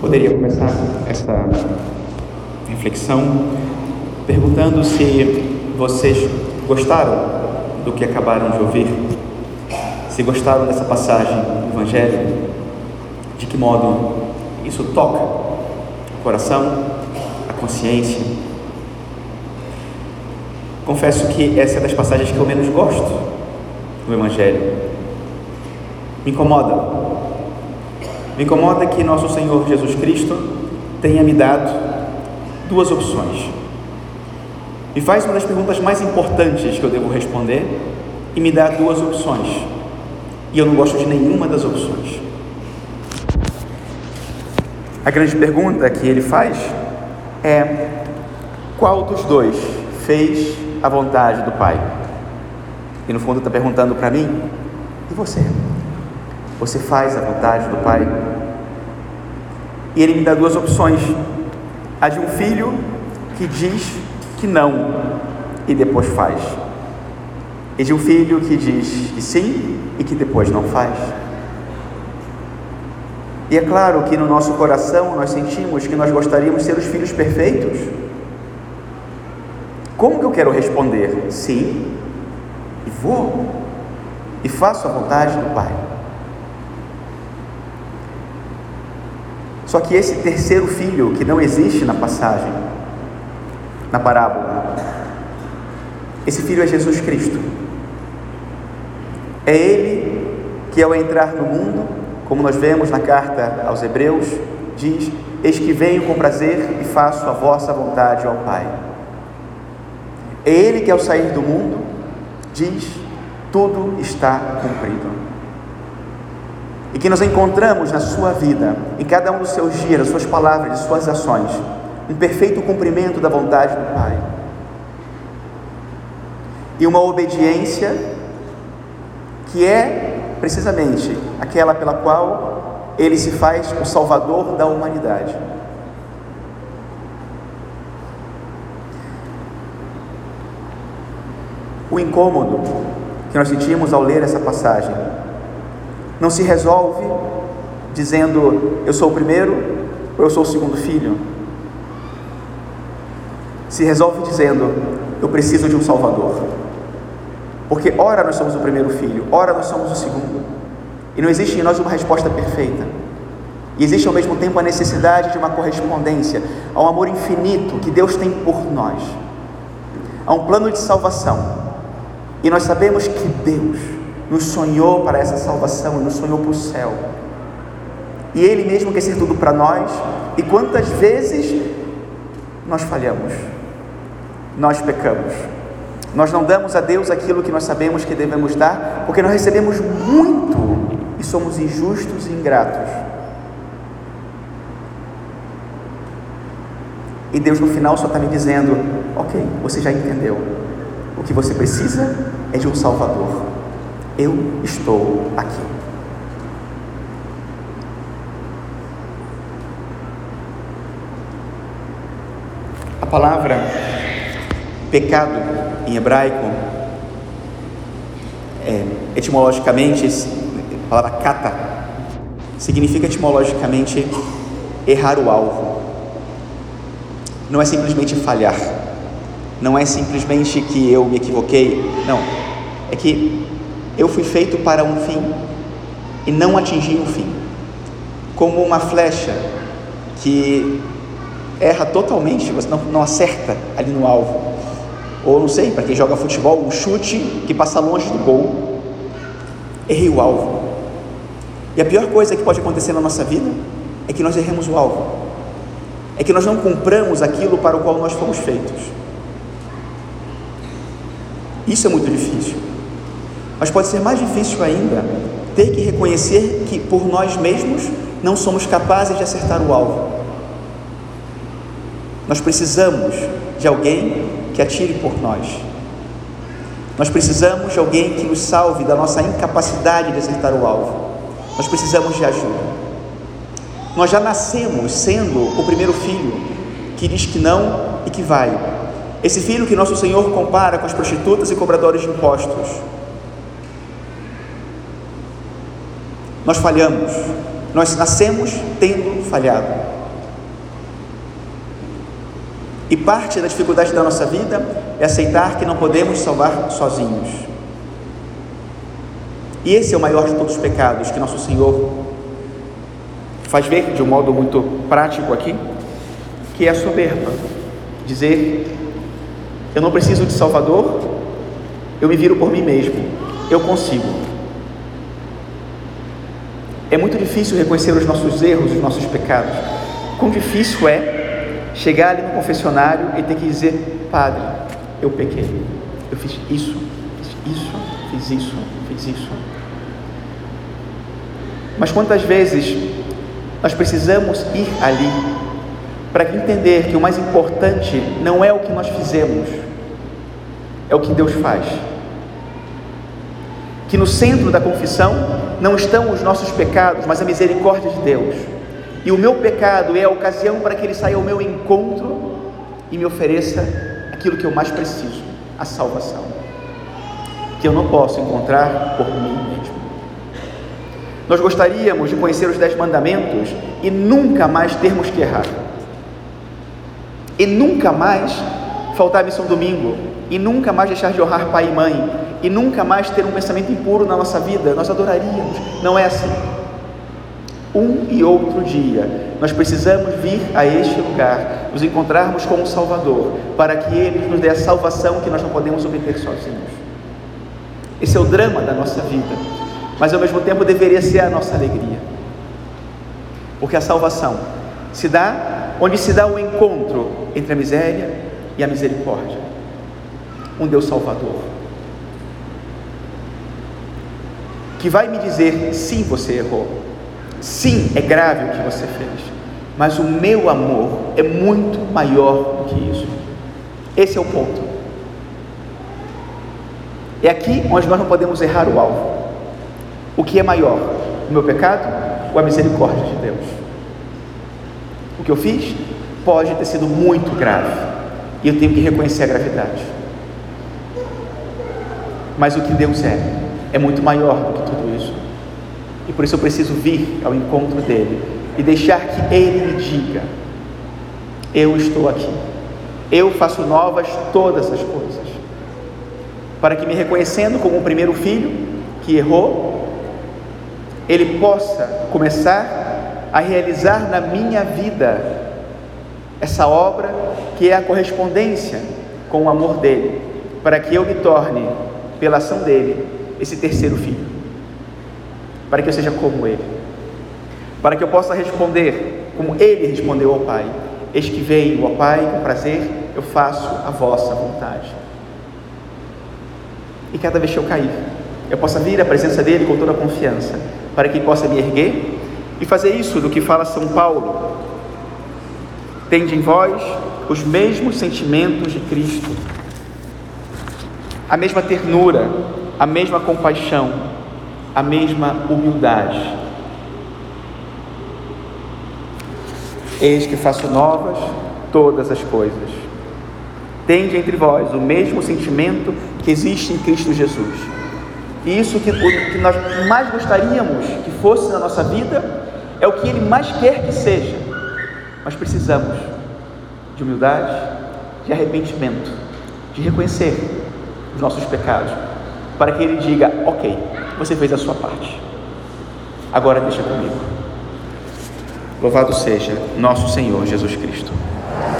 Poderia começar essa reflexão perguntando se vocês gostaram do que acabaram de ouvir, se gostaram dessa passagem do Evangelho, de que modo isso toca o coração, a consciência. Confesso que essa é das passagens que eu menos gosto do Evangelho. Me incomoda. Me incomoda que nosso Senhor Jesus Cristo tenha me dado duas opções. Me faz uma das perguntas mais importantes que eu devo responder e me dá duas opções. E eu não gosto de nenhuma das opções. A grande pergunta que ele faz é: qual dos dois fez a vontade do Pai? E no fundo está perguntando para mim: e você? Você faz a vontade do Pai? E ele me dá duas opções: a de um filho que diz que não e depois faz, e de um filho que diz que sim e que depois não faz. E é claro que no nosso coração nós sentimos que nós gostaríamos de ser os filhos perfeitos. Como que eu quero responder? Sim, e vou, e faço a vontade do Pai. Só que esse terceiro filho, que não existe na passagem, na parábola. Esse filho é Jesus Cristo. É ele que, ao entrar no mundo, como nós vemos na carta aos Hebreus, diz: Eis que venho com prazer e faço a vossa vontade ao Pai. É ele que, ao sair do mundo, diz: Tudo está cumprido. E que nós encontramos na sua vida, em cada um dos seus dias, suas palavras, suas ações, um perfeito cumprimento da vontade do Pai. E uma obediência que é precisamente aquela pela qual ele se faz o salvador da humanidade. O incômodo que nós sentimos ao ler essa passagem não se resolve dizendo eu sou o primeiro ou eu sou o segundo filho se resolve dizendo: Eu preciso de um Salvador. Porque, ora, nós somos o primeiro filho, ora, nós somos o segundo. E não existe em nós uma resposta perfeita. E existe ao mesmo tempo a necessidade de uma correspondência ao amor infinito que Deus tem por nós, a um plano de salvação. E nós sabemos que Deus nos sonhou para essa salvação, nos sonhou para o céu. E Ele mesmo quer ser tudo para nós. E quantas vezes nós falhamos? nós pecamos. Nós não damos a Deus aquilo que nós sabemos que devemos dar, porque nós recebemos muito e somos injustos e ingratos. E Deus no final só está me dizendo: ok, você já entendeu. O que você precisa é de um Salvador. Eu estou aqui. A palavra Pecado, em hebraico, é, etimologicamente, a palavra kata, significa etimologicamente errar o alvo. Não é simplesmente falhar, não é simplesmente que eu me equivoquei, não, é que eu fui feito para um fim e não atingi o fim. Como uma flecha que erra totalmente, você não, não acerta ali no alvo. Ou não sei, para quem joga futebol, um chute que passa longe do gol. Errei o alvo. E a pior coisa que pode acontecer na nossa vida é que nós erremos o alvo. É que nós não cumpramos aquilo para o qual nós fomos feitos. Isso é muito difícil. Mas pode ser mais difícil ainda ter que reconhecer que por nós mesmos não somos capazes de acertar o alvo. Nós precisamos de alguém que atire por nós. Nós precisamos de alguém que nos salve da nossa incapacidade de acertar o alvo. Nós precisamos de ajuda. Nós já nascemos sendo o primeiro filho que diz que não e que vai. Esse filho que nosso Senhor compara com as prostitutas e cobradores de impostos. Nós falhamos. Nós nascemos tendo falhado. E parte da dificuldade da nossa vida é aceitar que não podemos salvar sozinhos. E esse é o maior de todos os pecados que nosso Senhor faz ver de um modo muito prático aqui, que é a soberba. Dizer: eu não preciso de Salvador, eu me viro por mim mesmo, eu consigo. É muito difícil reconhecer os nossos erros, os nossos pecados. Quão difícil é chegar ali no confessionário e ter que dizer: Padre, eu pequei, eu fiz isso, fiz isso, fiz isso, fiz isso. Mas quantas vezes nós precisamos ir ali para entender que o mais importante não é o que nós fizemos, é o que Deus faz. Que no centro da confissão não estão os nossos pecados, mas a misericórdia de Deus. E o meu pecado é a ocasião para que Ele saia ao meu encontro e me ofereça aquilo que eu mais preciso, a salvação, que eu não posso encontrar por mim mesmo. Nós gostaríamos de conhecer os dez mandamentos e nunca mais termos que errar. E nunca mais faltar a missão domingo. E nunca mais deixar de honrar pai e mãe. E nunca mais ter um pensamento impuro na nossa vida. Nós adoraríamos. Não é assim. Um e outro dia, nós precisamos vir a este lugar, nos encontrarmos com o Salvador, para que Ele nos dê a salvação que nós não podemos obter sozinhos. Esse é o drama da nossa vida mas ao mesmo tempo deveria ser a nossa alegria. Porque a salvação se dá onde se dá o encontro entre a miséria e a misericórdia. Um Deus Salvador. Que vai me dizer: sim, você errou. Sim, é grave o que você fez. Mas o meu amor é muito maior do que isso. Esse é o ponto. É aqui onde nós não podemos errar o alvo. O que é maior, o meu pecado ou a misericórdia de Deus? O que eu fiz pode ter sido muito grave e eu tenho que reconhecer a gravidade. Mas o que Deus é, é muito maior do que tudo isso. E por isso eu preciso vir ao encontro dele e deixar que ele me diga: Eu estou aqui, eu faço novas todas as coisas. Para que me reconhecendo como o primeiro filho que errou, ele possa começar a realizar na minha vida essa obra que é a correspondência com o amor dele, para que eu me torne, pela ação dele, esse terceiro filho, para que eu seja como ele, para que eu possa responder como ele respondeu ao Pai: Eis que veio, Pai, com prazer eu faço a vossa vontade. E cada vez que eu cair, eu possa vir à presença dele com toda a confiança para que possa me erguer e fazer isso do que fala São Paulo. Tende em vós os mesmos sentimentos de Cristo, a mesma ternura, a mesma compaixão, a mesma humildade. Eis que faço novas todas as coisas. Tende entre vós o mesmo sentimento que existe em Cristo Jesus e isso que, que nós mais gostaríamos que fosse na nossa vida é o que Ele mais quer que seja. Mas precisamos de humildade, de arrependimento, de reconhecer os nossos pecados, para que Ele diga: Ok, você fez a sua parte, agora deixa comigo. Louvado seja nosso Senhor Jesus Cristo.